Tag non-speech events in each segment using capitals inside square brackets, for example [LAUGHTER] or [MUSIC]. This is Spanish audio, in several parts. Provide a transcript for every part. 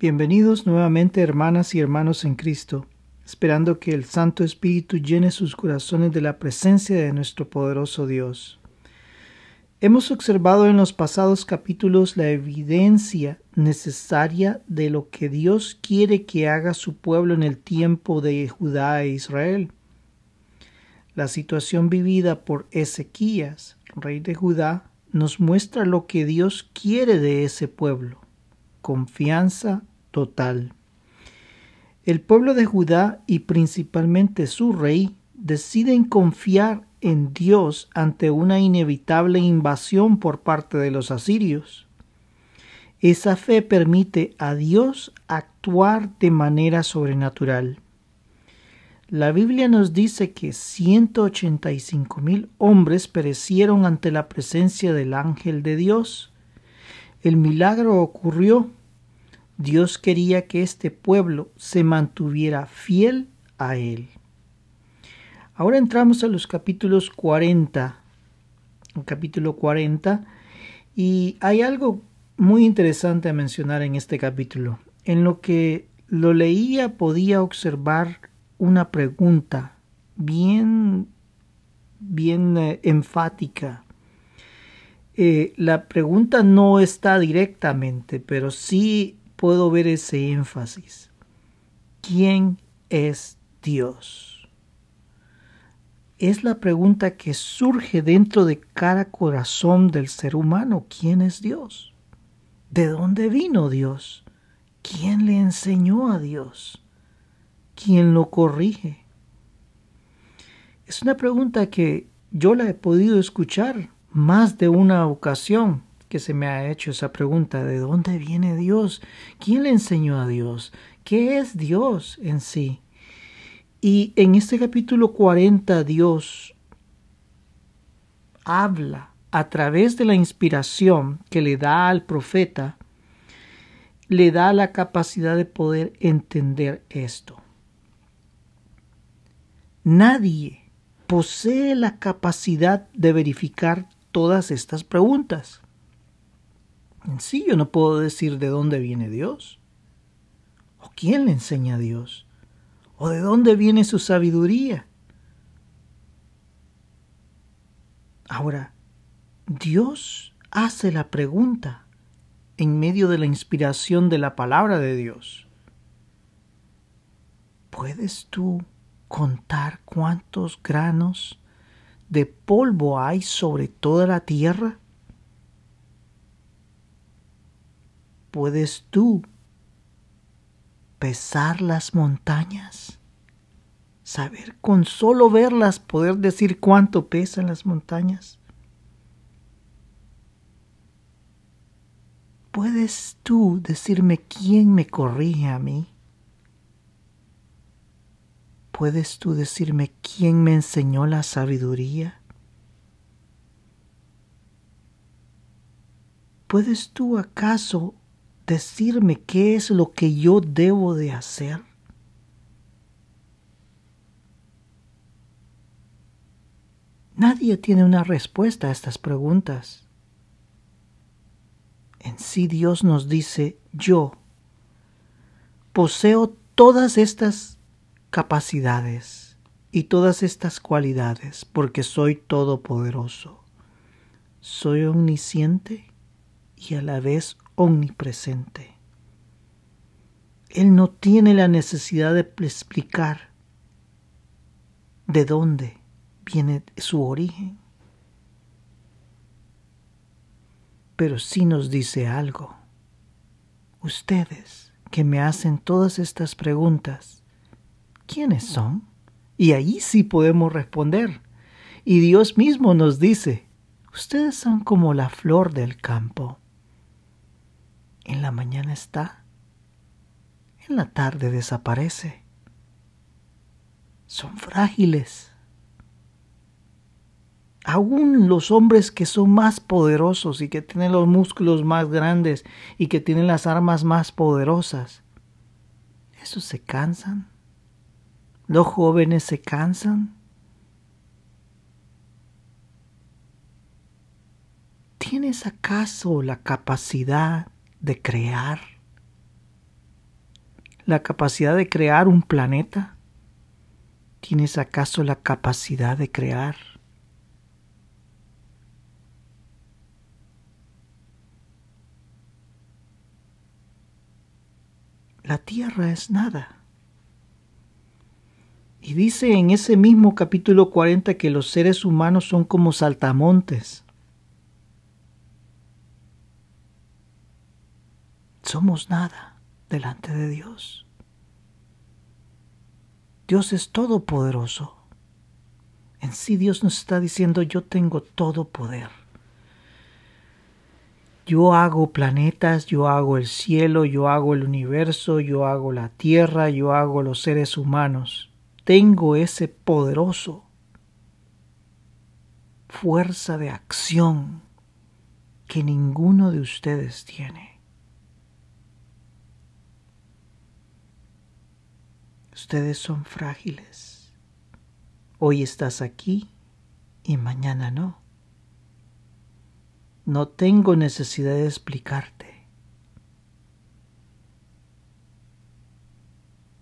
Bienvenidos nuevamente hermanas y hermanos en Cristo, esperando que el Santo Espíritu llene sus corazones de la presencia de nuestro poderoso Dios. Hemos observado en los pasados capítulos la evidencia necesaria de lo que Dios quiere que haga su pueblo en el tiempo de Judá e Israel. La situación vivida por Ezequías, rey de Judá, nos muestra lo que Dios quiere de ese pueblo confianza total. El pueblo de Judá y principalmente su rey deciden confiar en Dios ante una inevitable invasión por parte de los asirios. Esa fe permite a Dios actuar de manera sobrenatural. La Biblia nos dice que 185 mil hombres perecieron ante la presencia del ángel de Dios. El milagro ocurrió Dios quería que este pueblo se mantuviera fiel a Él. Ahora entramos a los capítulos 40, el capítulo 40, y hay algo muy interesante a mencionar en este capítulo. En lo que lo leía podía observar una pregunta bien, bien eh, enfática. Eh, la pregunta no está directamente, pero sí puedo ver ese énfasis. ¿Quién es Dios? Es la pregunta que surge dentro de cada corazón del ser humano. ¿Quién es Dios? ¿De dónde vino Dios? ¿Quién le enseñó a Dios? ¿Quién lo corrige? Es una pregunta que yo la he podido escuchar más de una ocasión que se me ha hecho esa pregunta, ¿de dónde viene Dios? ¿Quién le enseñó a Dios? ¿Qué es Dios en sí? Y en este capítulo 40 Dios habla a través de la inspiración que le da al profeta, le da la capacidad de poder entender esto. Nadie posee la capacidad de verificar todas estas preguntas. En sí yo no puedo decir de dónde viene Dios, o quién le enseña a Dios, o de dónde viene su sabiduría. Ahora, Dios hace la pregunta en medio de la inspiración de la palabra de Dios. ¿Puedes tú contar cuántos granos de polvo hay sobre toda la tierra? ¿Puedes tú pesar las montañas? Saber con solo verlas poder decir cuánto pesan las montañas. ¿Puedes tú decirme quién me corrige a mí? ¿Puedes tú decirme quién me enseñó la sabiduría? ¿Puedes tú acaso decirme qué es lo que yo debo de hacer? Nadie tiene una respuesta a estas preguntas. En sí Dios nos dice, yo poseo todas estas capacidades y todas estas cualidades porque soy todopoderoso. Soy omnisciente y a la vez omnipresente. Él no tiene la necesidad de explicar de dónde viene su origen, pero sí nos dice algo. Ustedes que me hacen todas estas preguntas, ¿quiénes son? Y ahí sí podemos responder. Y Dios mismo nos dice, ustedes son como la flor del campo en la mañana está, en la tarde desaparece. Son frágiles. Aún los hombres que son más poderosos y que tienen los músculos más grandes y que tienen las armas más poderosas, esos se cansan. Los jóvenes se cansan. ¿Tienes acaso la capacidad de crear, la capacidad de crear un planeta? ¿Tienes acaso la capacidad de crear? La tierra es nada. Y dice en ese mismo capítulo 40 que los seres humanos son como saltamontes. Somos nada delante de Dios. Dios es todopoderoso. En sí Dios nos está diciendo yo tengo todo poder. Yo hago planetas, yo hago el cielo, yo hago el universo, yo hago la tierra, yo hago los seres humanos. Tengo ese poderoso fuerza de acción que ninguno de ustedes tiene. Ustedes son frágiles. Hoy estás aquí y mañana no. No tengo necesidad de explicarte.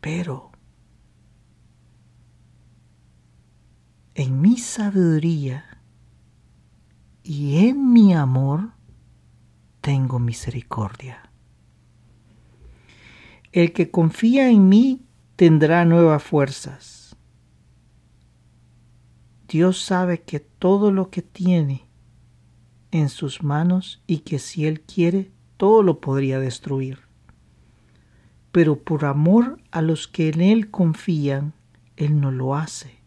Pero en mi sabiduría y en mi amor tengo misericordia. El que confía en mí tendrá nuevas fuerzas. Dios sabe que todo lo que tiene en sus manos y que si Él quiere, todo lo podría destruir. Pero por amor a los que en Él confían, Él no lo hace.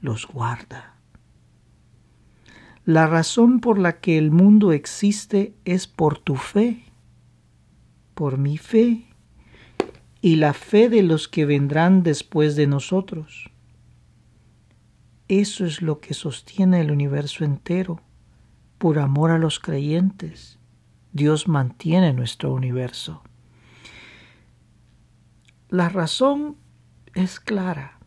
Los guarda. La razón por la que el mundo existe es por tu fe, por mi fe y la fe de los que vendrán después de nosotros. Eso es lo que sostiene el universo entero. Por amor a los creyentes, Dios mantiene nuestro universo. La razón es clara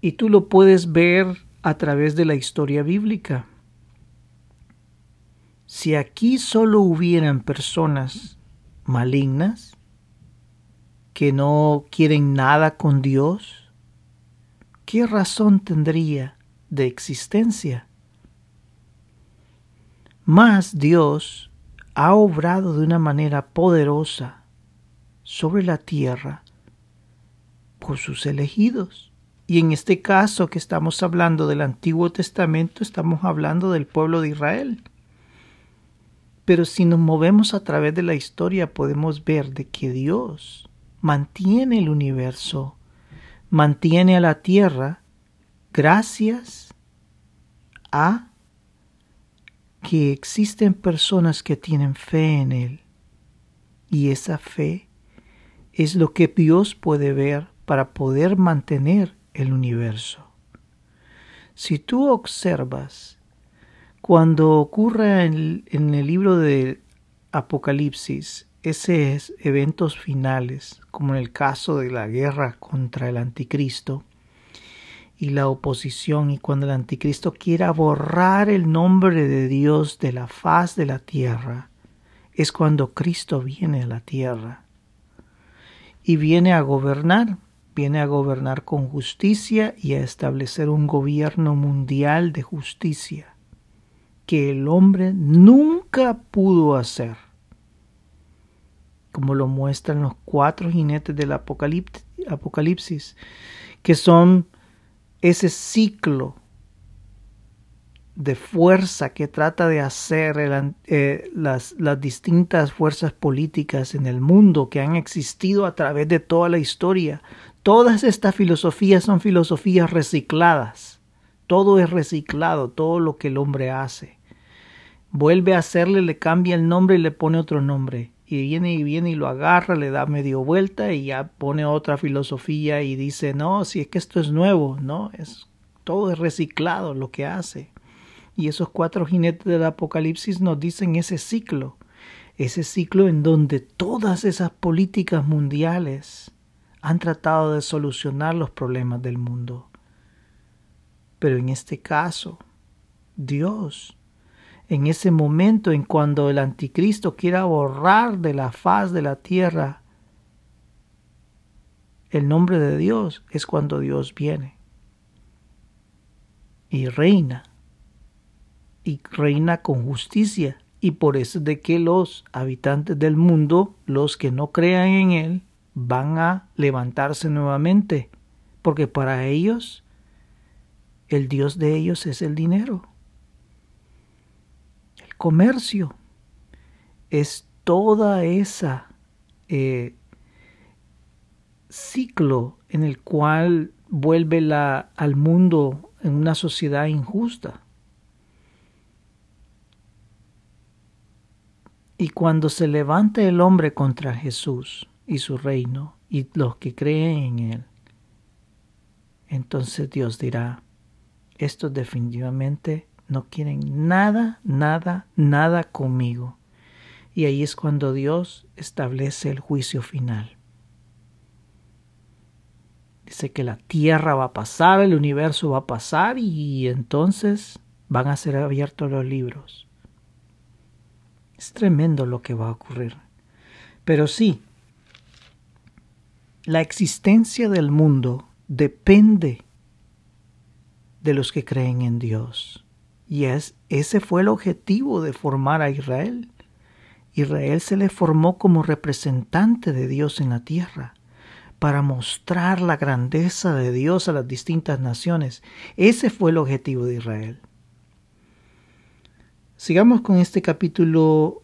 y tú lo puedes ver a través de la historia bíblica. Si aquí solo hubieran personas malignas, que no quieren nada con Dios, ¿qué razón tendría de existencia? Mas Dios ha obrado de una manera poderosa sobre la tierra por sus elegidos. Y en este caso que estamos hablando del Antiguo Testamento, estamos hablando del pueblo de Israel. Pero si nos movemos a través de la historia, podemos ver de que Dios mantiene el universo, mantiene a la tierra gracias a que existen personas que tienen fe en Él. Y esa fe es lo que Dios puede ver para poder mantener el universo. Si tú observas cuando ocurre en, el libro de Apocalipsis esos eventos finales, como en el caso de la guerra contra el anticristo y la oposición, y cuando el anticristo quiera borrar el nombre de Dios de la faz de la tierra, es cuando Cristo viene a la tierra y viene a gobernar, viene a gobernar con justicia y a establecer un gobierno mundial de justicia que el hombre nunca pudo hacer como lo muestran los cuatro jinetes del Apocalipsis, que son ese ciclo de fuerza que trata de hacer eh, las, las distintas fuerzas políticas en el mundo que han existido a través de toda la historia. Todas estas filosofías son filosofías recicladas. Todo es reciclado, todo lo que el hombre hace. Vuelve a hacerle, le cambia el nombre y le pone otro nombre y viene y viene y lo agarra, le da medio vuelta y ya pone otra filosofía y dice, no, si es que esto es nuevo, no, es todo es reciclado lo que hace. Y esos cuatro jinetes del Apocalipsis nos dicen ese ciclo, ese ciclo en donde todas esas políticas mundiales han tratado de solucionar los problemas del mundo. Pero en este caso, Dios en ese momento en cuando el anticristo quiera borrar de la faz de la tierra el nombre de Dios, es cuando Dios viene y reina, y reina con justicia, y por eso es de que los habitantes del mundo, los que no crean en Él, van a levantarse nuevamente, porque para ellos el Dios de ellos es el dinero comercio, es toda esa eh, ciclo en el cual vuelve la, al mundo en una sociedad injusta. Y cuando se levante el hombre contra Jesús y su reino y los que creen en él, entonces Dios dirá, esto definitivamente no quieren nada, nada, nada conmigo. Y ahí es cuando Dios establece el juicio final. Dice que la tierra va a pasar, el universo va a pasar y entonces van a ser abiertos los libros. Es tremendo lo que va a ocurrir. Pero sí, la existencia del mundo depende de los que creen en Dios. Y es, ese fue el objetivo de formar a Israel. Israel se le formó como representante de Dios en la tierra, para mostrar la grandeza de Dios a las distintas naciones. Ese fue el objetivo de Israel. Sigamos con este capítulo.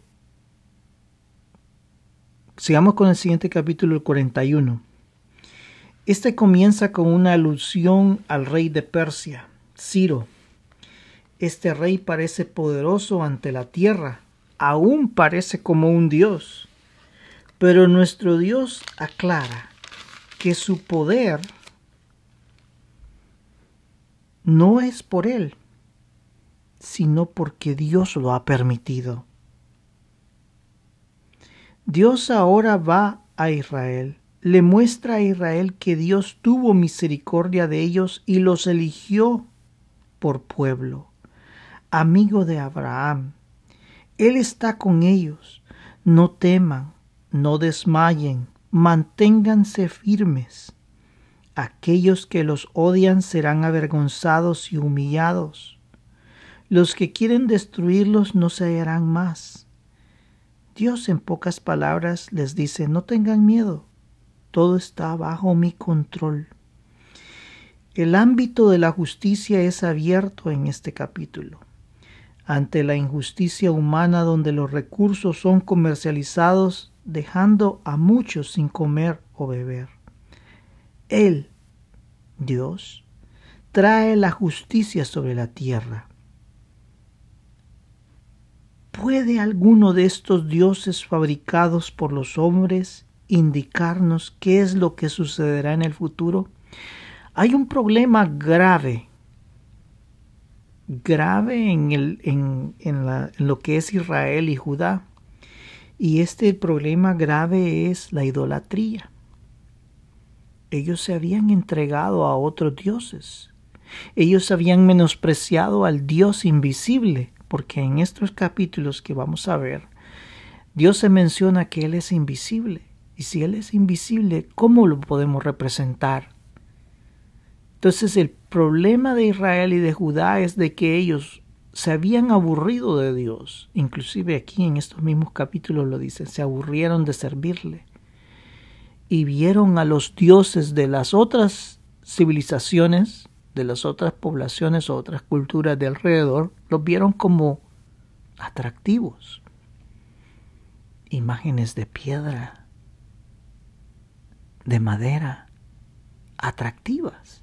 Sigamos con el siguiente capítulo, el 41. Este comienza con una alusión al rey de Persia, Ciro este rey parece poderoso ante la tierra, aún parece como un dios. Pero nuestro Dios aclara que su poder no es por él, sino porque Dios lo ha permitido. Dios ahora va a Israel, le muestra a Israel que Dios tuvo misericordia de ellos y los eligió por pueblo amigo de Abraham. Él está con ellos. No teman, no desmayen, manténganse firmes. Aquellos que los odian serán avergonzados y humillados. Los que quieren destruirlos no se hallarán más. Dios en pocas palabras les dice, no tengan miedo, todo está bajo mi control. El ámbito de la justicia es abierto en este capítulo ante la injusticia humana donde los recursos son comercializados dejando a muchos sin comer o beber. Él, Dios, trae la justicia sobre la tierra. ¿Puede alguno de estos dioses fabricados por los hombres indicarnos qué es lo que sucederá en el futuro? Hay un problema grave grave en, el, en, en, lo que es Israel y Judá. Y este problema grave es la idolatría. Ellos se habían entregado a otros dioses. Ellos habían menospreciado al Dios invisible, porque en estos capítulos que vamos a ver, Dios se menciona que Él es invisible. Y si Él es invisible, ¿cómo lo podemos representar? Entonces el problema de Israel y de Judá es de que ellos se habían aburrido de Dios. Inclusive aquí en estos mismos capítulos lo dicen, se aburrieron de servirle. Y vieron a los dioses de las otras civilizaciones, de las otras poblaciones o otras culturas de alrededor, los vieron como atractivos. Imágenes de piedra, de madera, atractivas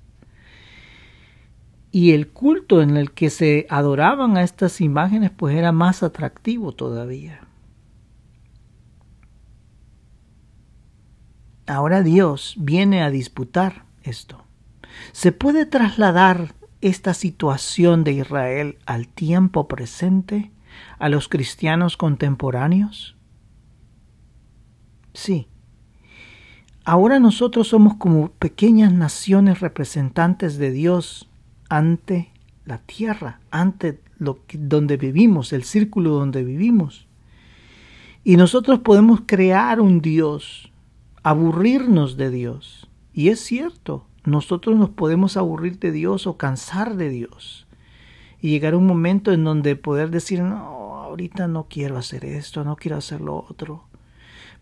y el culto en el que se adoraban a estas imágenes pues era más atractivo todavía. Ahora Dios viene a disputar esto. ¿Se puede trasladar esta situación de Israel al tiempo presente, a los cristianos contemporáneos? Sí. Ahora nosotros somos como pequeñas naciones representantes de Dios ante la tierra, ante lo que, donde vivimos, el círculo donde vivimos. Y nosotros podemos crear un Dios, aburrirnos de Dios. Y es cierto, nosotros nos podemos aburrir de Dios o cansar de Dios. Y llegar a un momento en donde poder decir, no, ahorita no quiero hacer esto, no quiero hacer lo otro.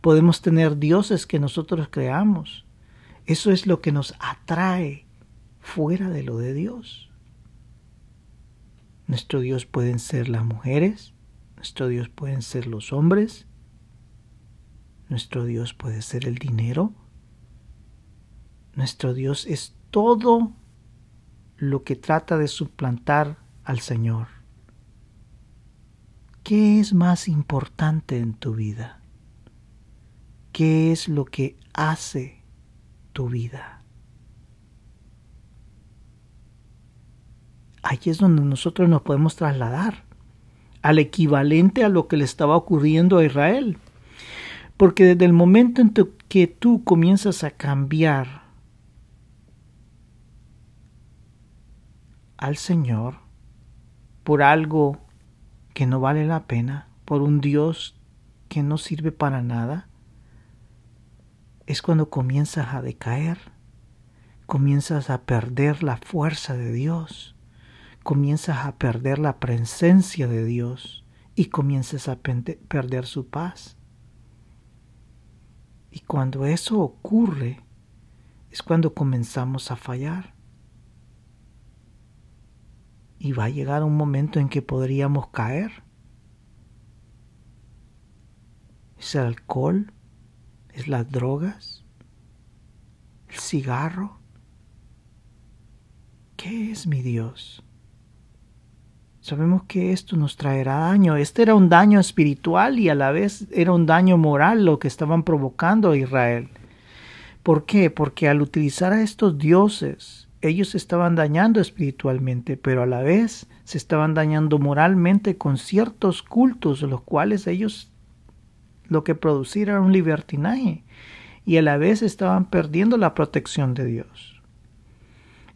Podemos tener dioses que nosotros creamos. Eso es lo que nos atrae fuera de lo de Dios. Nuestro Dios pueden ser las mujeres, nuestro Dios pueden ser los hombres, nuestro Dios puede ser el dinero, nuestro Dios es todo lo que trata de suplantar al Señor. ¿Qué es más importante en tu vida? ¿Qué es lo que hace tu vida? Ahí es donde nosotros nos podemos trasladar al equivalente a lo que le estaba ocurriendo a Israel. Porque desde el momento en que tú comienzas a cambiar al Señor por algo que no vale la pena, por un Dios que no sirve para nada, es cuando comienzas a decaer, comienzas a perder la fuerza de Dios, comienzas a perder la presencia de Dios y comienzas a perder su paz. Y cuando eso ocurre, es cuando comenzamos a fallar. Y va a llegar un momento en que podríamos caer. Es el alcohol, es las drogas, el cigarro. ¿Qué es mi Dios? Sabemos que esto nos traerá daño. Este era un daño espiritual y a la vez era un daño moral lo que estaban provocando a Israel. ¿Por qué? Porque al utilizar a estos dioses, ellos estaban dañando espiritualmente, pero a la vez se estaban dañando moralmente con ciertos cultos, los cuales ellos lo que producían era un libertinaje y a la vez estaban perdiendo la protección de Dios.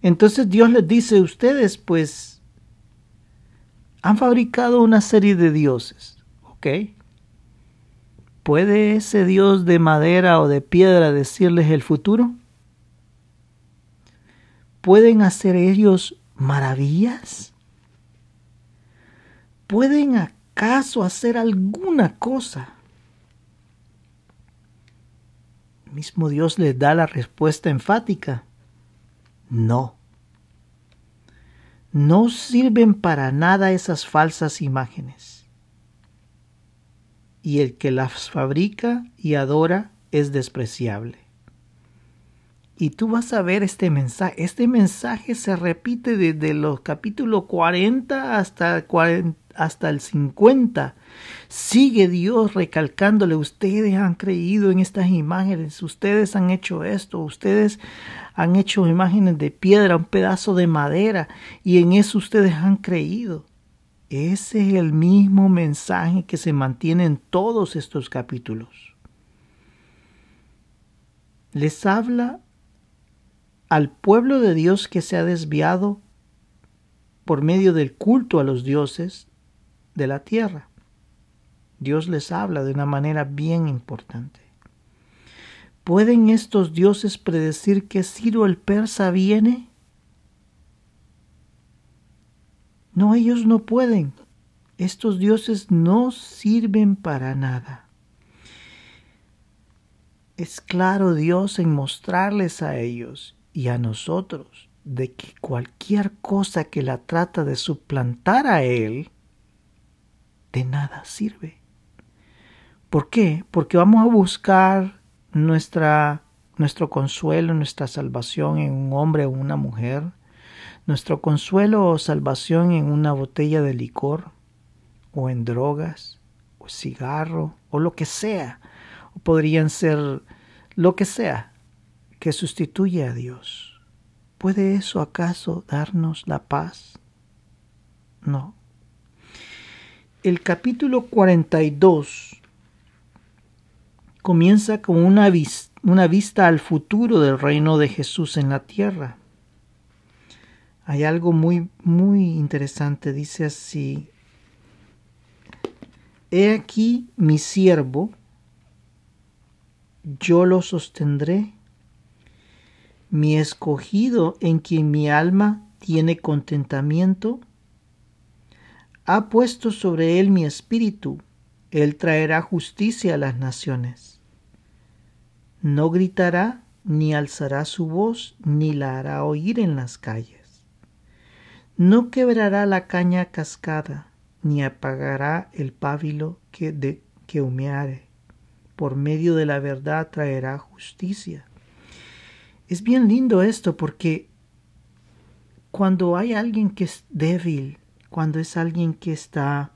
Entonces Dios les dice, ustedes pues han fabricado una serie de dioses, ¿ok? ¿Puede ese dios de madera o de piedra decirles el futuro? ¿Pueden hacer ellos maravillas? ¿Pueden acaso hacer alguna cosa? El mismo Dios les da la respuesta enfática. No. No sirven para nada esas falsas imágenes. Y el que las fabrica y adora es despreciable. Y tú vas a ver este mensaje. Este mensaje se repite desde los capítulos 40 hasta, 40, hasta el 50. Sigue Dios recalcándole, ustedes han creído en estas imágenes, ustedes han hecho esto, ustedes han hecho imágenes de piedra, un pedazo de madera, y en eso ustedes han creído. Ese es el mismo mensaje que se mantiene en todos estos capítulos. Les habla al pueblo de Dios que se ha desviado por medio del culto a los dioses de la tierra. Dios les habla de una manera bien importante. ¿Pueden estos dioses predecir que Ciro el persa viene? No, ellos no pueden. Estos dioses no sirven para nada. Es claro Dios en mostrarles a ellos y a nosotros de que cualquier cosa que la trata de suplantar a Él, de nada sirve. ¿Por qué? Porque vamos a buscar nuestra, nuestro consuelo, nuestra salvación en un hombre o una mujer, nuestro consuelo o salvación en una botella de licor, o en drogas, o cigarro, o lo que sea, o podrían ser lo que sea que sustituye a Dios. ¿Puede eso acaso darnos la paz? No. El capítulo 42 comienza con una, vista al futuro del reino de Jesús en la tierra. hay algo muy, muy interesante. Dice así, He aquí mi siervo, yo lo sostendré, mi escogido en quien mi alma tiene contentamiento, ha puesto sobre él mi espíritu, él traerá justicia a las naciones. No gritará, ni alzará su voz, ni la hará oír en las calles. No quebrará la caña cascada, ni apagará el pábilo que, de, que humeare. Por medio de la verdad traerá justicia. Es bien lindo esto porque cuando hay alguien que es débil, cuando es alguien que está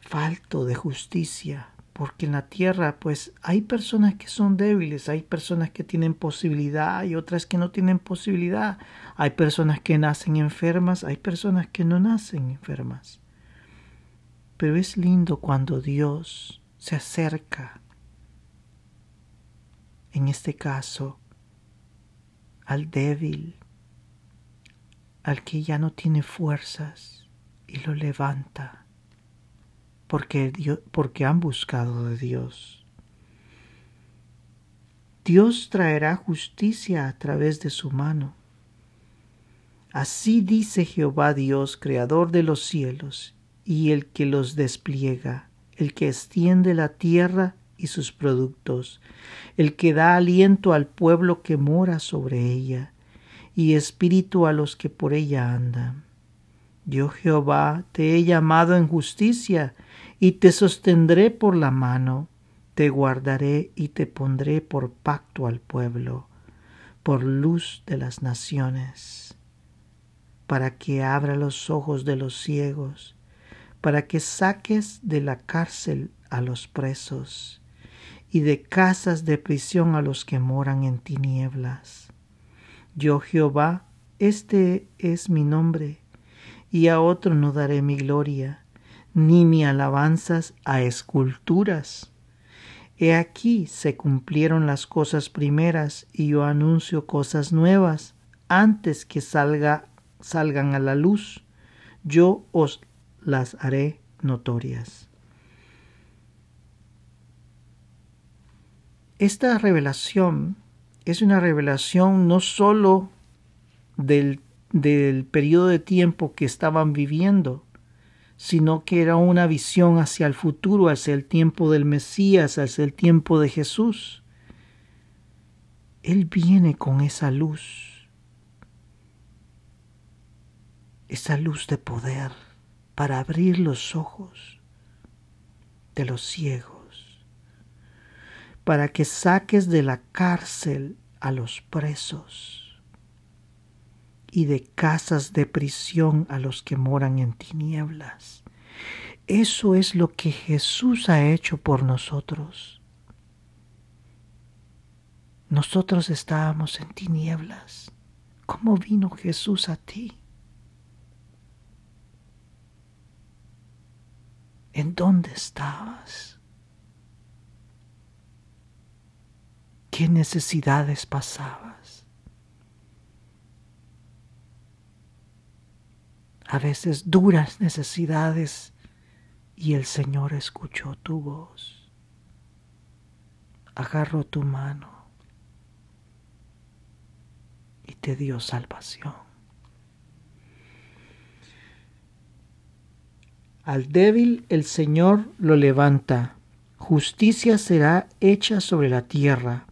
falto de justicia, porque en la tierra pues hay personas que son débiles, hay personas que tienen posibilidad y otras que no tienen posibilidad, hay personas que nacen enfermas, hay personas que no nacen enfermas. Pero es lindo cuando Dios se acerca, en este caso, al débil, al que ya no tiene fuerzas y lo levanta, porque, porque han buscado de Dios. Dios traerá justicia a través de su mano. Así dice Jehová Dios, creador de los cielos y el que los despliega, el que extiende la tierra y sus productos, el que da aliento al pueblo que mora sobre ella, y espíritu a los que por ella andan. Yo Jehová te he llamado en justicia, y te sostendré por la mano, te guardaré y te pondré por pacto al pueblo, por luz de las naciones, para que abra los ojos de los ciegos, para que saques de la cárcel a los presos y de casas de prisión a los que moran en tinieblas. Yo Jehová, este es mi nombre, y a otro no daré mi gloria, ni mi alabanzas a esculturas. He aquí se cumplieron las cosas primeras, y yo anuncio cosas nuevas antes que salga, salgan a la luz. Yo os las haré notorias. Esta revelación es una revelación no sólo del, del periodo de tiempo que estaban viviendo, sino que era una visión hacia el futuro, hacia el tiempo del Mesías, hacia el tiempo de Jesús. Él viene con esa luz, esa luz de poder para abrir los ojos de los ciegos, para que saques de la cárcel a los presos y de casas de prisión a los que moran en tinieblas. Eso es lo que Jesús ha hecho por nosotros. Nosotros estábamos en tinieblas. ¿Cómo vino Jesús a ti? ¿En dónde estabas? ¿Qué necesidades pasabas? A veces duras necesidades y el Señor escuchó tu voz. Agarró tu mano y te dio salvación. Al débil el Señor lo levanta, justicia será hecha sobre la tierra.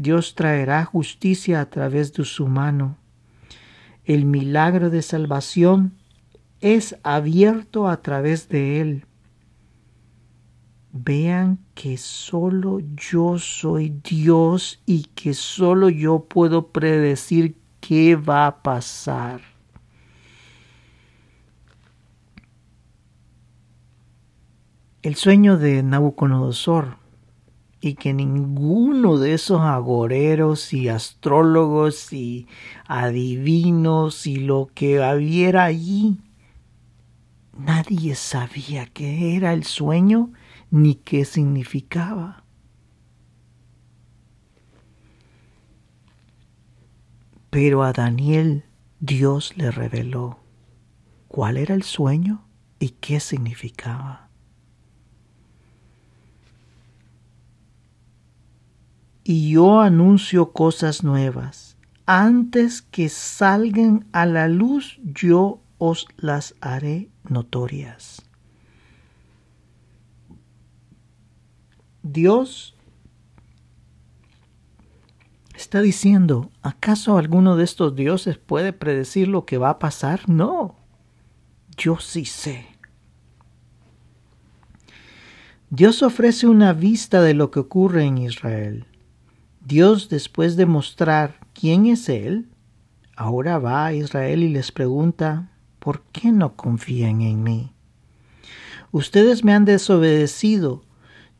Dios traerá justicia a través de su mano. El milagro de salvación es abierto a través de él. Vean que solo yo soy Dios y que solo yo puedo predecir qué va a pasar. el sueño de Nabucodonosor y que ninguno de esos agoreros y astrólogos y adivinos y lo que hubiera allí, nadie sabía qué era el sueño ni qué significaba. Pero a Daniel Dios le reveló cuál era el sueño y qué significaba. Y yo anuncio cosas nuevas. Antes que salgan a la luz, yo os las haré notorias. Dios está diciendo, ¿acaso alguno de estos dioses puede predecir lo que va a pasar? No, yo sí sé. Dios ofrece una vista de lo que ocurre en Israel. Dios, después de mostrar quién es Él, ahora va a Israel y les pregunta, ¿por qué no confían en mí? Ustedes me han desobedecido,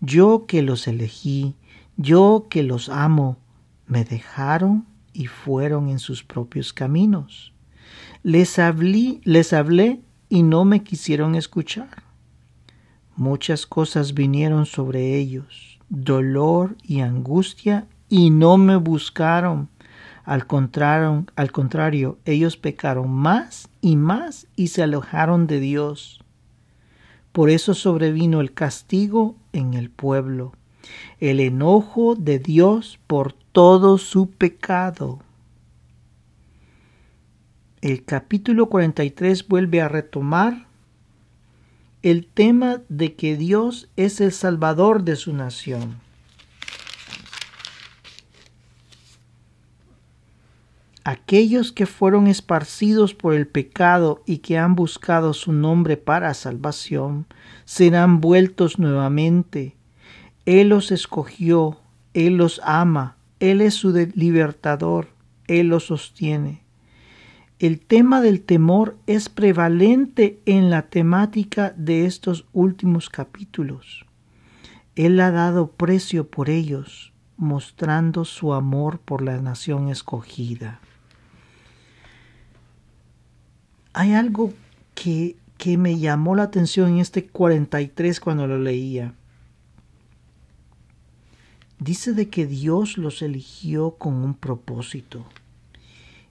yo que los elegí, yo que los amo, me dejaron y fueron en sus propios caminos. Les hablé, les hablé y no me quisieron escuchar. Muchas cosas vinieron sobre ellos, dolor y angustia, y no me buscaron. Al contrario, al contrario, ellos pecaron más y más y se alejaron de Dios. Por eso sobrevino el castigo en el pueblo, el enojo de Dios por todo su pecado. El capítulo 43 vuelve a retomar el tema de que Dios es el Salvador de su nación. Aquellos que fueron esparcidos por el pecado y que han buscado su nombre para salvación, serán vueltos nuevamente. Él los escogió, Él los ama, Él es su libertador, Él los sostiene. El tema del temor es prevalente en la temática de estos últimos capítulos. Él ha dado precio por ellos, mostrando su amor por la nación escogida hay algo que, que me llamó la atención en este 43 cuando lo leía. Dice de que Dios los eligió con un propósito.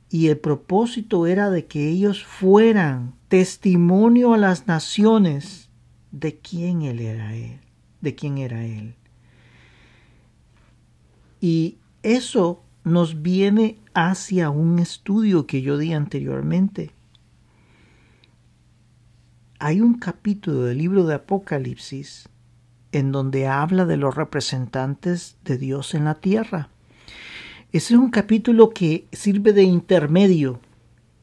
Y el propósito era de que ellos fueran testimonio a las naciones de quién él era él, de quién era él. Y eso nos viene hacia un estudio que yo di anteriormente hay un capítulo del libro de Apocalipsis en donde habla de los representantes de Dios en la tierra. Ese es un capítulo que sirve de intermedio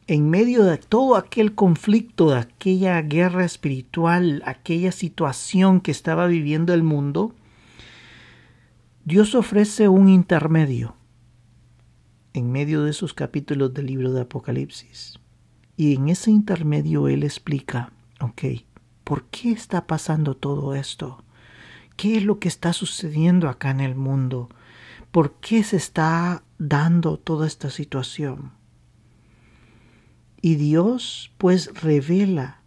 en medio de todo aquel conflicto, de aquella guerra espiritual, aquella situación que estaba viviendo el mundo. Dios ofrece un intermedio en medio de esos capítulos del libro de Apocalipsis. Y en ese intermedio Él explica ok, ¿por qué está pasando todo esto? ¿Qué es lo que está sucediendo acá en el mundo? ¿Por qué se está dando toda esta situación? Y Dios pues revela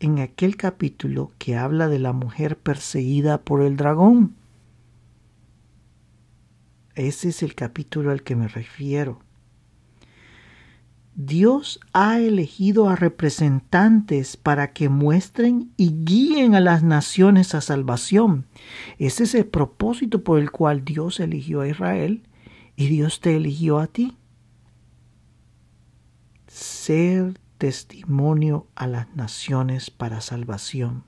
en aquel capítulo que habla de la mujer perseguida por el dragón. Ese es el capítulo al que me refiero. Dios ha elegido a representantes para que muestren y guíen a las naciones a salvación. Ese es el propósito por el cual Dios eligió a Israel y Dios te eligió a ti. Ser testimonio a las naciones para salvación.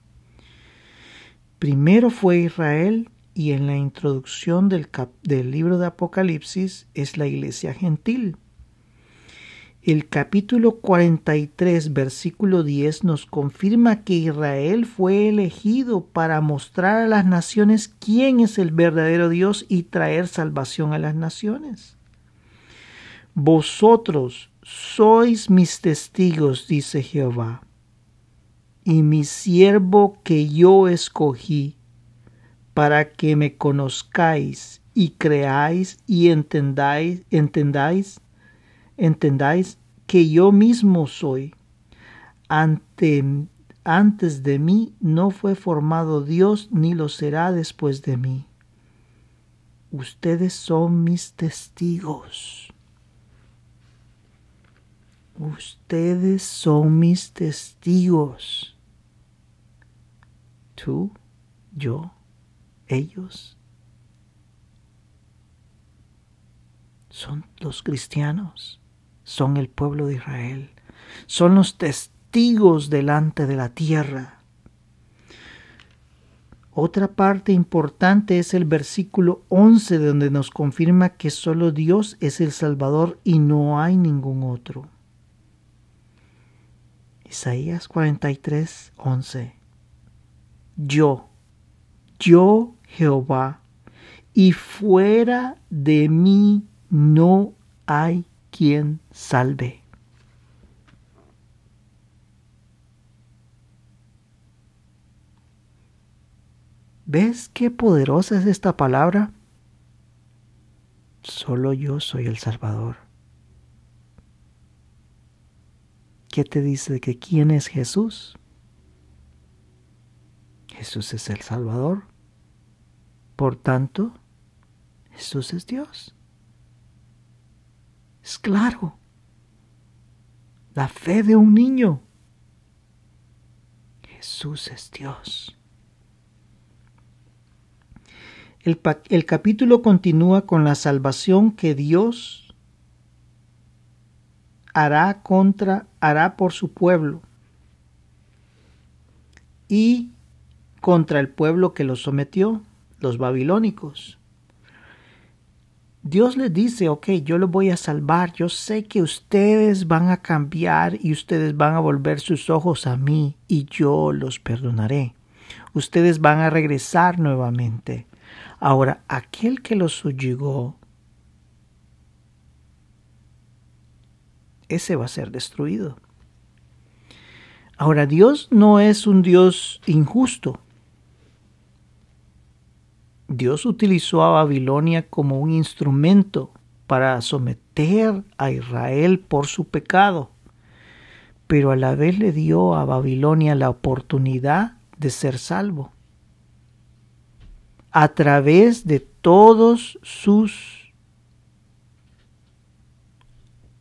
Primero fue Israel y en la introducción del, del libro de Apocalipsis es la iglesia gentil. El capítulo 43, versículo 10 nos confirma que Israel fue elegido para mostrar a las naciones quién es el verdadero Dios y traer salvación a las naciones. Vosotros sois mis testigos, dice Jehová, y mi siervo que yo escogí, para que me conozcáis y creáis y entendáis, entendáis entendáis que yo mismo soy. Ante, antes de mí no fue formado Dios ni lo será después de mí. Ustedes son mis testigos. ustedes son mis testigos. Tú, yo, ellos. Son los cristianos, son el pueblo de Israel, son los testigos delante de la tierra. Otra parte importante es el versículo 11 donde nos confirma que solo Dios es el Salvador y no hay ningún otro. Isaías 43, 11. Yo, yo Jehová, y fuera de mí no hay quien salve. ¿Ves qué poderosa es esta palabra? Solo yo soy el Salvador. ¿Qué te dice de que quién es Jesús? Jesús es el Salvador. Por tanto, Jesús es Dios. Es claro. La fe de un niño. Jesús es Dios. El, capítulo continúa con la salvación que Dios hará contra, hará por su pueblo y contra el pueblo que lo sometió, los babilónicos. Dios les dice, ok, yo los voy a salvar, yo sé que ustedes van a cambiar y ustedes van a volver sus ojos a mí y yo los perdonaré. Ustedes van a regresar nuevamente. Ahora, aquel que los subyugó, ese va a ser destruido. Ahora, Dios no es un Dios injusto. Dios utilizó a Babilonia como un instrumento para someter a Israel por su pecado, pero a la vez le dio a Babilonia la oportunidad de ser salvo a través de todos sus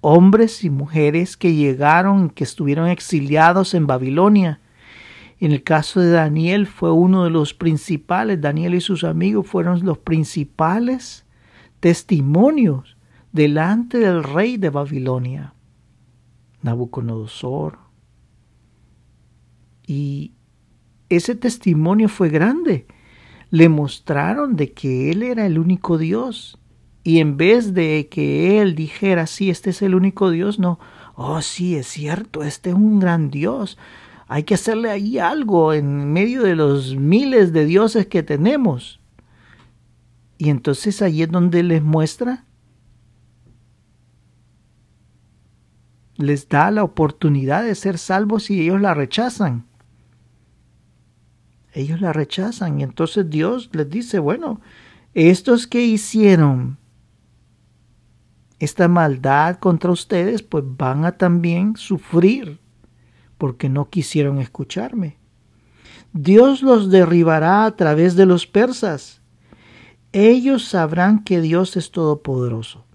hombres y mujeres que llegaron, que estuvieron exiliados en Babilonia. En el caso de Daniel fue uno de los principales, Daniel y sus amigos fueron los principales testimonios delante del rey de Babilonia, Nabucodonosor. Y ese testimonio fue grande le mostraron de que Él era el único Dios. Y en vez de que Él dijera, sí, este es el único Dios, no, oh, sí, es cierto, este es un gran Dios. Hay que hacerle ahí algo en medio de los miles de dioses que tenemos. Y entonces ahí es donde les muestra, les da la oportunidad de ser salvos y ellos la rechazan ellos la rechazan. Y entonces Dios les dice, bueno, estos que hicieron esta maldad contra ustedes, pues van a también sufrir porque no quisieron escucharme. Dios los derribará a través de los persas. Ellos sabrán que Dios es todopoderoso.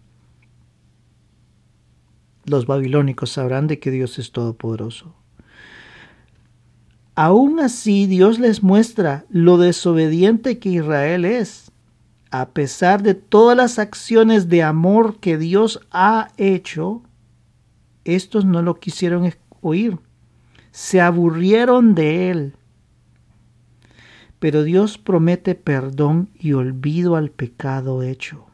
Los babilónicos sabrán de que Dios es todopoderoso. Aún así Dios les muestra lo desobediente que Israel es. A pesar de todas las acciones de amor que Dios ha hecho, estos no lo quisieron oír. Se aburrieron de él. Pero Dios promete perdón y olvido al pecado hecho.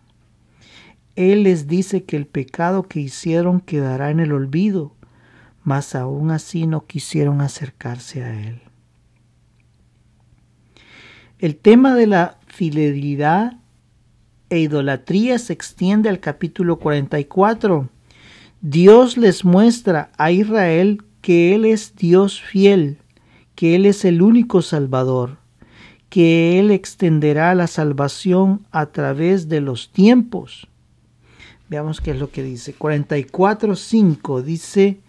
Él les dice que el pecado que hicieron quedará en el olvido mas aún así no quisieron acercarse a Él. El tema de la fidelidad e idolatría se extiende al capítulo 44. Dios les muestra a Israel que Él es Dios fiel, que Él es el único Salvador, que Él extenderá la salvación a través de los tiempos. Veamos qué es lo que dice. 44.5 dice,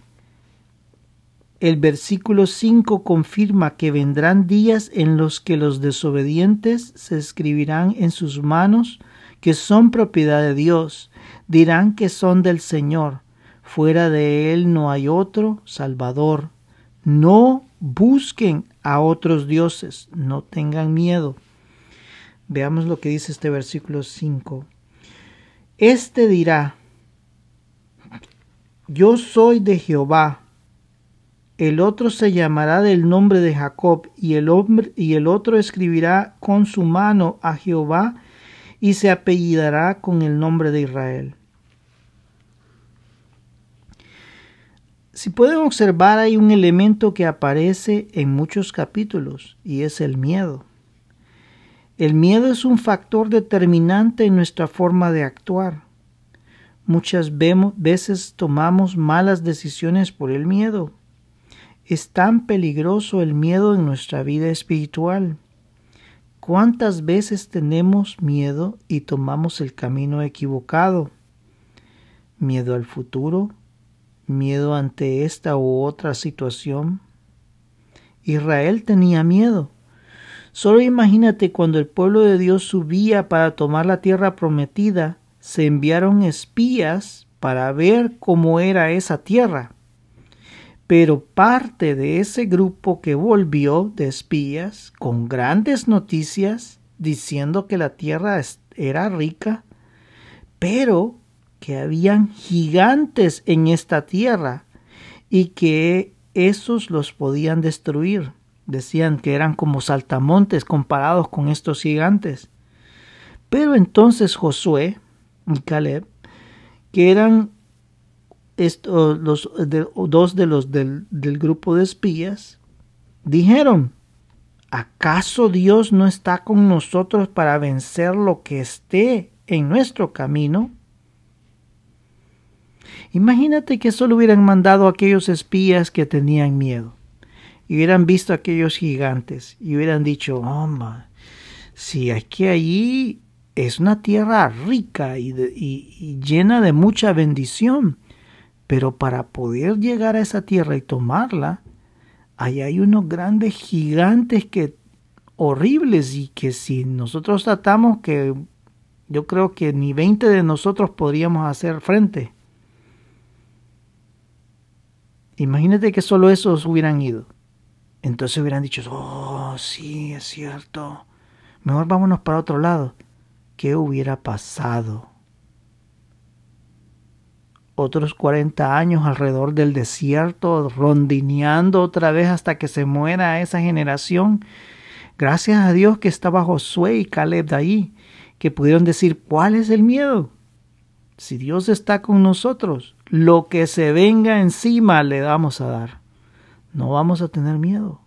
el versículo 5 confirma que vendrán días en los que los desobedientes se escribirán en sus manos que son propiedad de Dios, dirán que son del Señor, Fuera de Él no hay otro Salvador. No busquen a otros dioses, no tengan miedo. Veamos lo que dice este versículo 5. Este dirá, yo soy de Jehová. El otro se llamará del nombre de Jacob, y el, hombre, y el otro escribirá con su mano a Jehová, y se apellidará con el nombre de Israel. Si pueden observar, hay un elemento que aparece en muchos capítulos, y es el miedo. El miedo es un factor determinante en nuestra forma de actuar. Muchas veces tomamos malas decisiones por el miedo. Es tan peligroso el miedo en nuestra vida espiritual. ¿Cuántas veces tenemos miedo y tomamos el camino equivocado? Miedo al futuro, miedo ante esta u otra situación. Israel tenía miedo Solo imagínate cuando el pueblo de Dios subía para tomar la tierra prometida, se enviaron espías para ver cómo era esa tierra. Pero parte de ese grupo que volvió de espías con grandes noticias diciendo que la tierra era rica, pero que habían gigantes en esta tierra y que esos los podían destruir. Decían que eran como saltamontes comparados con estos gigantes. Pero entonces Josué y Caleb, que eran los, dos de los del grupo de espías, dijeron, ¿acaso Dios no está con nosotros para vencer lo que esté en nuestro camino? Imagínate que solo hubieran mandado a aquellos espías que tenían miedo y hubieran visto aquellos gigantes y hubieran dicho, hombre, si es que allí es una tierra rica y, y, llena de mucha bendición, pero para poder llegar a esa tierra y tomarla, ahí hay unos grandes gigantes que horribles y que si nosotros tratamos que yo creo que ni 20 de nosotros podríamos hacer frente. Imagínate que solo esos hubieran ido. Entonces hubieran dicho, oh, sí, es cierto. Mejor vámonos para otro lado. ¿Qué hubiera pasado? Otros 40 años alrededor del desierto, rondineando otra vez hasta que se muera esa generación. Gracias a Dios que estaba Josué y Caleb de ahí, que pudieron decir, ¿cuál es el miedo? Si Dios está con nosotros, lo que se venga encima le vamos a dar no vamos a tener miedo.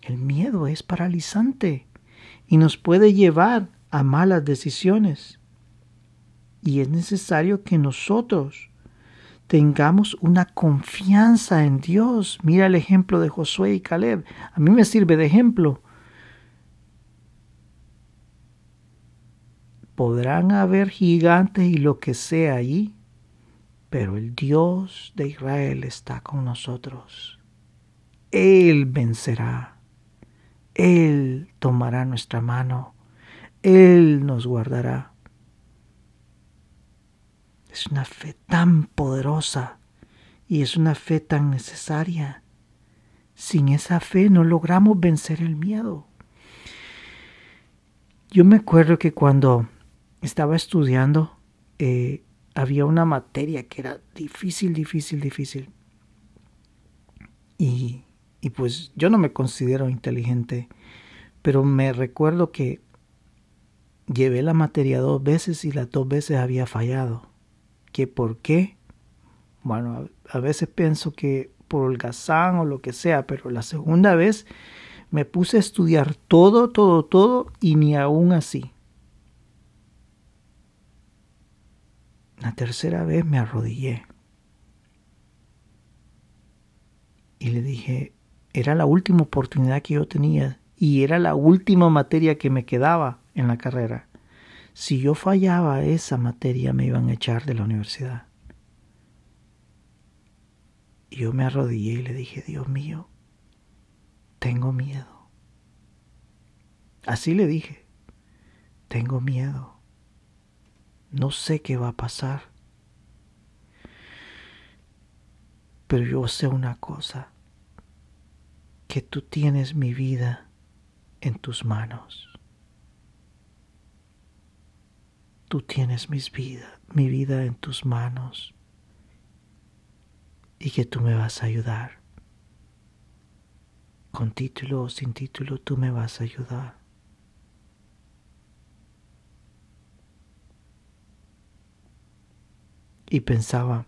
El miedo es paralizante y nos puede llevar a malas decisiones. Y es necesario que nosotros tengamos una confianza en Dios. Mira el ejemplo de Josué y Caleb. A mí me sirve de ejemplo. Podrán haber gigantes y lo que sea allí, pero el Dios de Israel está con nosotros. Él vencerá. Él tomará nuestra mano. Él nos guardará. Es una fe tan poderosa y es una fe tan necesaria. Sin esa fe no logramos vencer el miedo. Yo me acuerdo que cuando estaba estudiando eh, había una materia que era difícil, difícil, difícil. Y, y pues yo no me considero inteligente, pero me recuerdo que llevé la materia dos veces y las dos veces había fallado. ¿Qué por qué? Bueno, a, a veces pienso que por holgazán o lo que sea, pero la segunda vez me puse a estudiar todo, todo, todo y ni aún así. La tercera vez me arrodillé y le dije, era la última oportunidad que yo tenía y era la última materia que me quedaba en la carrera. Si yo fallaba esa materia me iban a echar de la universidad. Y yo me arrodillé y le dije, Dios mío, tengo miedo. Así le dije, tengo miedo. No sé qué va a pasar. Pero yo sé una cosa, que tú tienes mi vida en tus manos. Tú tienes mis vida, mi vida en tus manos y que tú me vas a ayudar. Con título o sin título, tú me vas a ayudar. Y pensaba,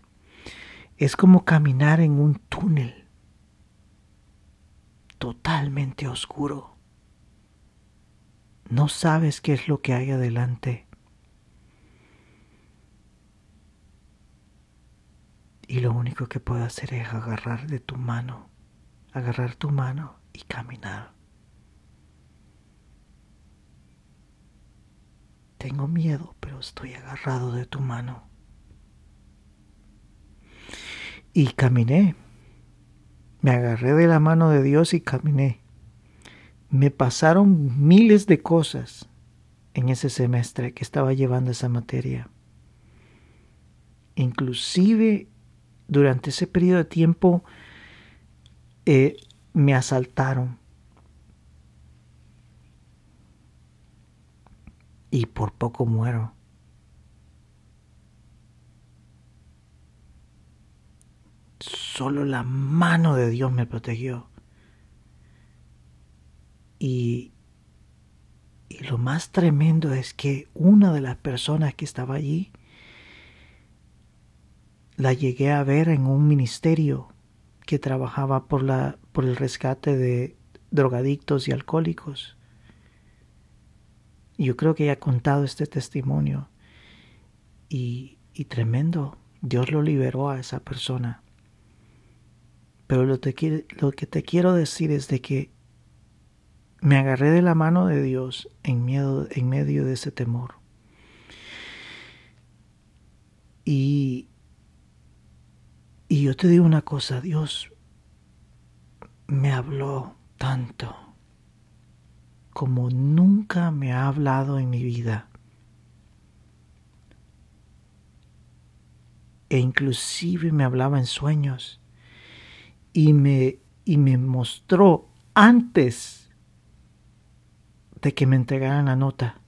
es como caminar en un túnel totalmente oscuro. No sabes qué es lo que hay adelante. Y lo único que puedo hacer es agarrar de tu mano, agarrar tu mano y caminar. Tengo miedo, pero estoy agarrado de tu mano. Y caminé. Me agarré de la mano de Dios y caminé. Me pasaron miles de cosas en ese semestre que estaba llevando esa materia. Inclusive durante ese periodo de tiempo eh, me asaltaron. Y por poco muero. Solo la mano de Dios me protegió. Y, y lo más tremendo es que una de las personas que estaba allí la llegué a ver en un ministerio que trabajaba por, la, por el rescate de drogadictos y alcohólicos. Yo creo que ella ha contado este testimonio y, y tremendo. Dios lo liberó a esa persona. Pero lo, que te quiero decir es de que me agarré de la mano de Dios en medio de ese temor. Y, y yo te digo una cosa, Dios me habló tanto como nunca me ha hablado en mi vida. E inclusive me hablaba en sueños y me, y me mostró antes de que me entregaran la nota.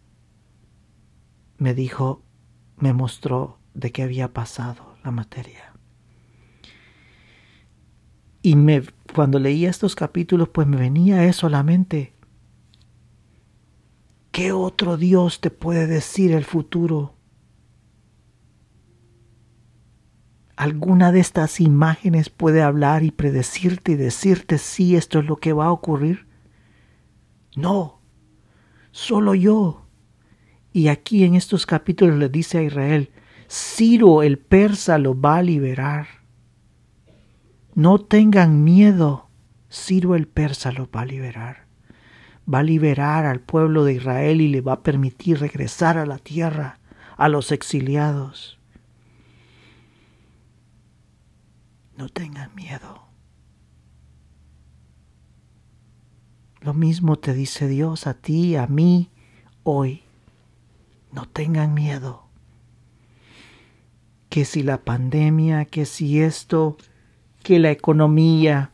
Me dijo, me mostró de qué había pasado la materia. Y me, cuando leía estos capítulos, pues me venía eso a la mente. ¿Qué otro Dios te puede decir el futuro? ¿Alguna de estas imágenes puede hablar y predecirte y decirte si esto es lo que va a ocurrir? No, solo yo. Y aquí en estos capítulos le dice a Israel, Ciro el persa lo va a liberar. No tengan miedo. Ciro el persa los va a liberar. Va a liberar al pueblo de Israel y le va a permitir regresar a la tierra, a los exiliados. No tengan miedo. Lo mismo te dice Dios a ti, a mí, hoy. No tengan miedo. Que si la pandemia, que si esto, que la economía,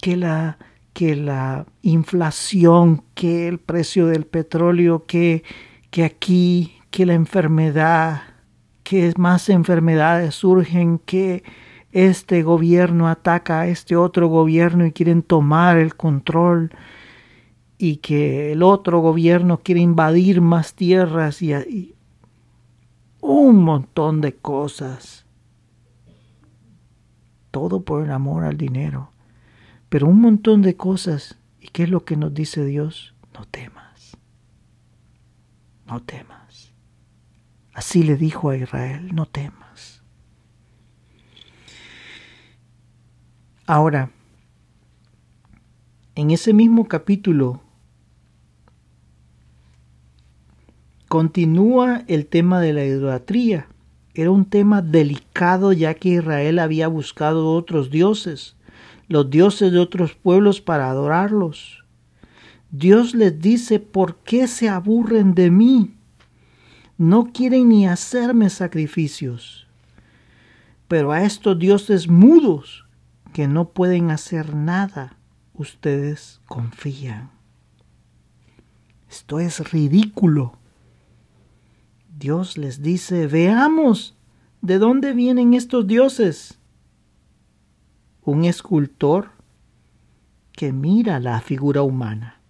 que la, que la inflación, que el precio del petróleo, que, que aquí, que la enfermedad, que más enfermedades surgen, que este gobierno ataca a este otro gobierno y quieren tomar el control y que el otro gobierno quiere invadir más tierras y, y un montón de cosas todo por el amor al dinero, pero un montón de cosas. ¿Y qué es lo que nos dice Dios? No temas, no temas. Así le dijo a Israel, no temas. Ahora, en ese mismo capítulo continúa el tema de la idolatría era un tema delicado ya que Israel había buscado otros dioses, los dioses de otros pueblos para adorarlos. Dios les dice, ¿por qué se aburren de mí? No quieren ni hacerme sacrificios. Pero a estos dioses mudos que no pueden hacer nada, ustedes confían. Esto es ridículo. Dios les dice, veamos, ¿de dónde vienen estos dioses? Un escultor que mira la figura humana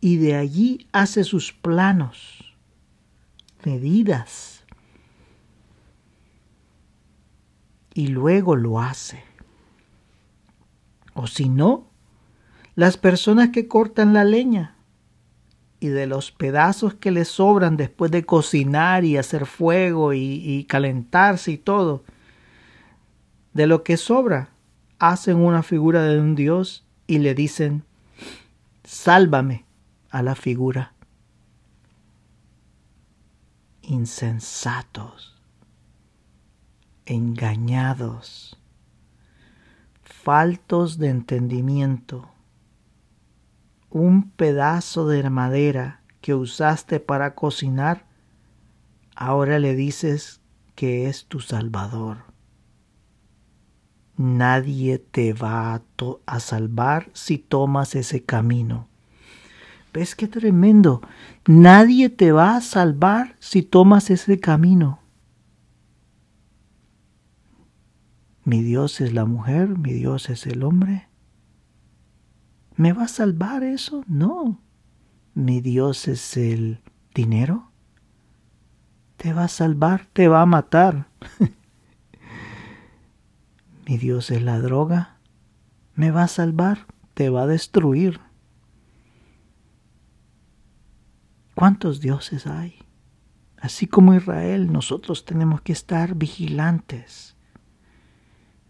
y de allí hace sus planos, medidas, y luego lo hace. O si no, las personas que cortan la leña y de los pedazos que les sobran después de cocinar y hacer fuego y, y calentarse y todo, de lo que sobra, hacen una figura de un Dios y le dicen, sálvame a la figura. Insensatos, engañados, faltos de entendimiento. Un pedazo de madera que usaste para cocinar, ahora le dices que es tu Salvador. Nadie te va a, salvar si tomas ese camino. ¿Ves qué tremendo? Nadie te va a salvar si tomas ese camino. Mi Dios es la mujer, mi Dios es el hombre. ¿Me va a salvar eso? No. Mi Dios es el dinero. Te va a salvar, te va a matar. [LAUGHS] mi Dios es la droga. ¿Me va a salvar? Te va a destruir. ¿Cuántos dioses hay? Así como Israel, nosotros tenemos que estar vigilantes,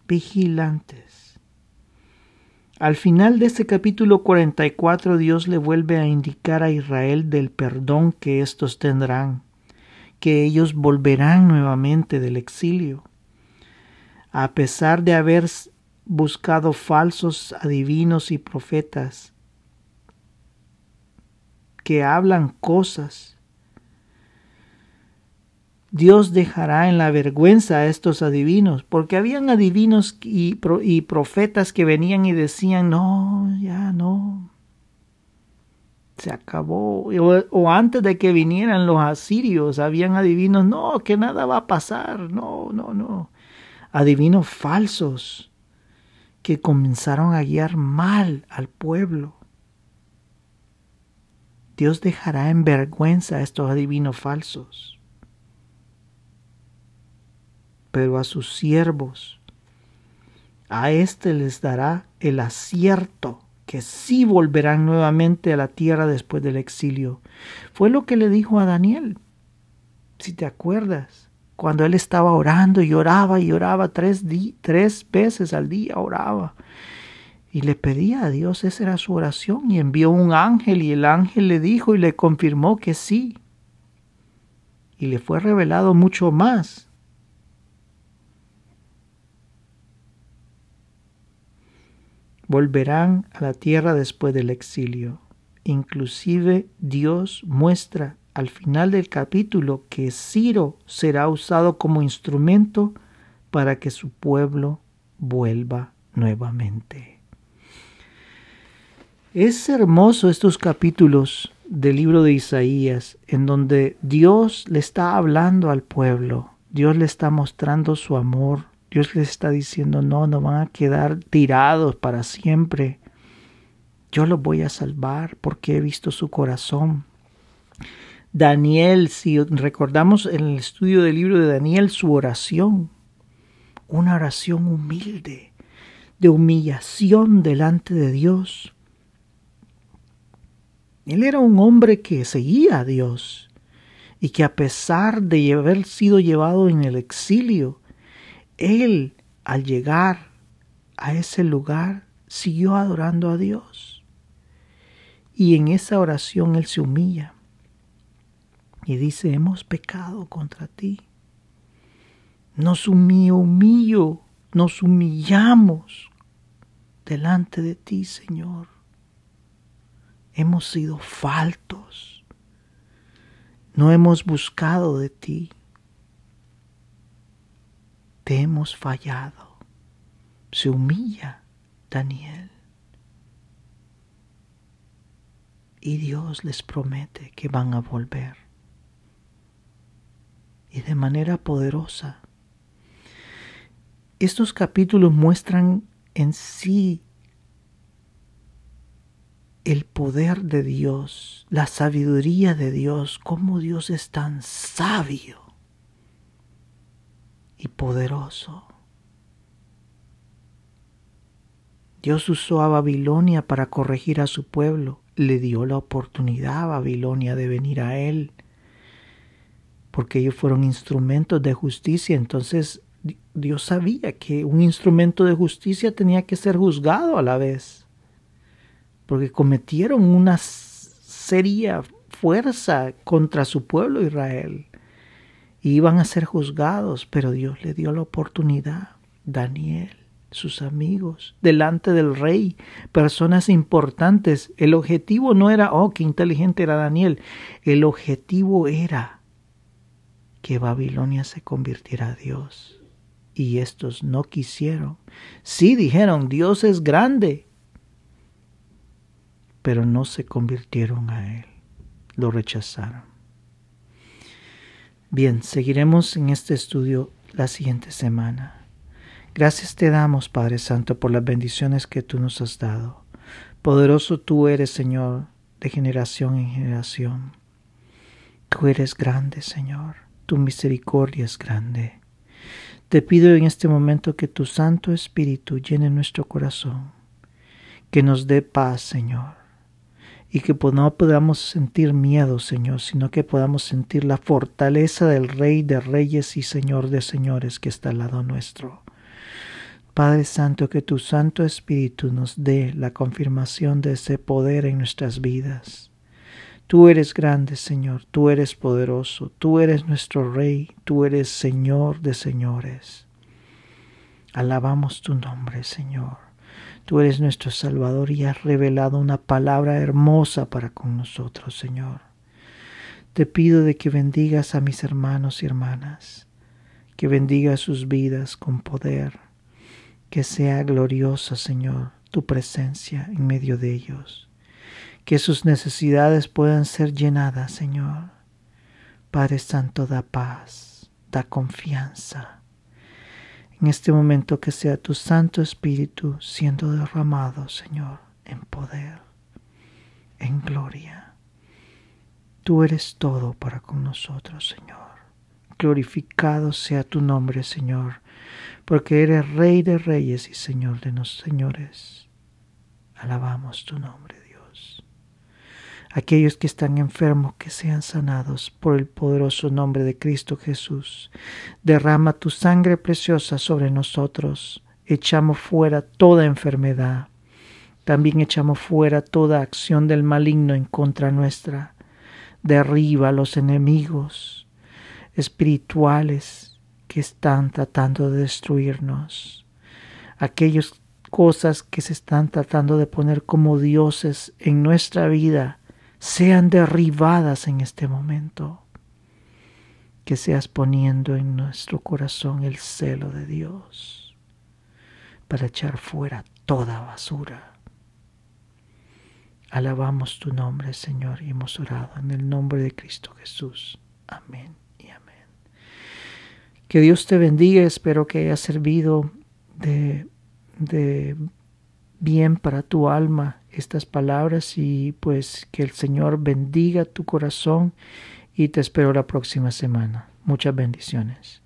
vigilantes. Al final de este capítulo 44 Dios le vuelve a indicar a Israel del perdón que éstos tendrán, que ellos volverán nuevamente del exilio. A pesar de haber buscado falsos adivinos y profetas, que hablan cosas. Dios dejará en la vergüenza a estos adivinos, porque habían adivinos y, profetas que venían y decían, no, ya no, se acabó. O, antes de que vinieran los asirios, habían adivinos, no, que nada va a pasar, no, no, no. Adivinos falsos que comenzaron a guiar mal al pueblo. Dios dejará en vergüenza a estos adivinos falsos. Pero a sus siervos, a éste les dará el acierto que sí volverán nuevamente a la tierra después del exilio. Fue lo que le dijo a Daniel, si te acuerdas, cuando él estaba orando y oraba y oraba tres, tres veces al día, oraba y le pedía a Dios, esa era su oración, y envió un ángel y el ángel le dijo y le confirmó que sí. Y le fue revelado mucho más. Volverán a la tierra después del exilio. Inclusive Dios muestra al final del capítulo que Ciro será usado como instrumento para que su pueblo vuelva nuevamente. Es hermoso estos capítulos del libro de Isaías en donde Dios le está hablando al pueblo, Dios le está mostrando su amor, Dios le está diciendo, no, no van a quedar tirados para siempre. Yo los voy a salvar porque he visto su corazón. Daniel, si recordamos en el estudio del libro de Daniel, su oración, una oración humilde, de humillación delante de Dios. Él era un hombre que seguía a Dios y que a pesar de haber sido llevado en el exilio, él al llegar a ese lugar siguió adorando a Dios. Y en esa oración él se humilla y dice, hemos pecado contra ti. Nos humillo, nos humillamos delante de ti, Señor hemos sido faltos, no hemos buscado de ti. Te hemos fallado. Se humilla Daniel. Y Dios les promete que van a volver. Y de manera poderosa. Estos capítulos muestran en sí el poder de Dios, la sabiduría de Dios, cómo Dios es tan sabio y poderoso. Dios usó a Babilonia para corregir a su pueblo, le dio la oportunidad a Babilonia de venir a él, porque ellos fueron instrumentos de justicia, entonces Dios sabía que un instrumento de justicia tenía que ser juzgado a la vez porque cometieron una seria fuerza contra su pueblo Israel. Iban a ser juzgados, pero Dios le dio la oportunidad. Daniel, sus amigos, delante del rey, personas importantes. El objetivo no era, oh, qué inteligente era Daniel. El objetivo era que Babilonia se convirtiera a Dios. Y estos no quisieron. Sí dijeron, Dios es grande, pero no se convirtieron a Él, lo rechazaron. Bien, seguiremos en este estudio la siguiente semana. Gracias te damos, Padre Santo, por las bendiciones que tú nos has dado. Poderoso tú eres, Señor, de generación en generación. Tú eres grande, Señor. Tu misericordia es grande. Te pido en este momento que tu Santo Espíritu llene nuestro corazón, que nos dé paz, Señor, y que no podamos sentir miedo, Señor, sino que podamos sentir la fortaleza del Rey de Reyes y Señor de Señores que está al lado nuestro. Padre Santo, que tu Santo Espíritu nos dé la confirmación de ese poder en nuestras vidas. Tú eres grande, Señor, tú eres poderoso, tú eres nuestro Rey, tú eres Señor de señores. Alabamos tu nombre, Señor. Tú eres nuestro Salvador y has revelado una palabra hermosa para con nosotros, Señor. Te pido de que bendigas a mis hermanos y hermanas, que bendiga sus vidas con poder, que sea gloriosa, Señor, tu presencia en medio de ellos, que sus necesidades puedan ser llenadas, Señor. Padre Santo, da paz, da confianza en este momento que sea tu Santo Espíritu siendo derramado, Señor, en poder, en gloria. Tú eres todo para con nosotros, Señor. Glorificado sea tu nombre, Señor, porque eres Rey de reyes y Señor de los señores. Alabamos tu nombre aquellos que están enfermos que sean sanados por el poderoso nombre de Cristo Jesús. Derrama tu sangre preciosa sobre nosotros. Echamos fuera toda enfermedad. También echamos fuera toda acción del maligno en contra nuestra. Derriba a los enemigos espirituales que están tratando de destruirnos. Aquellas cosas que se están tratando de poner como dioses en nuestra vida sean derribadas en este momento. Que seas poniendo en nuestro corazón el celo de Dios para echar fuera toda basura. Alabamos tu nombre, Señor, y hemos orado en el nombre de Cristo Jesús. Amén y amén. Que Dios te bendiga, espero que haya servido de, de bien para tu alma estas palabras y pues que el Señor bendiga tu corazón y te espero la próxima semana. Muchas bendiciones.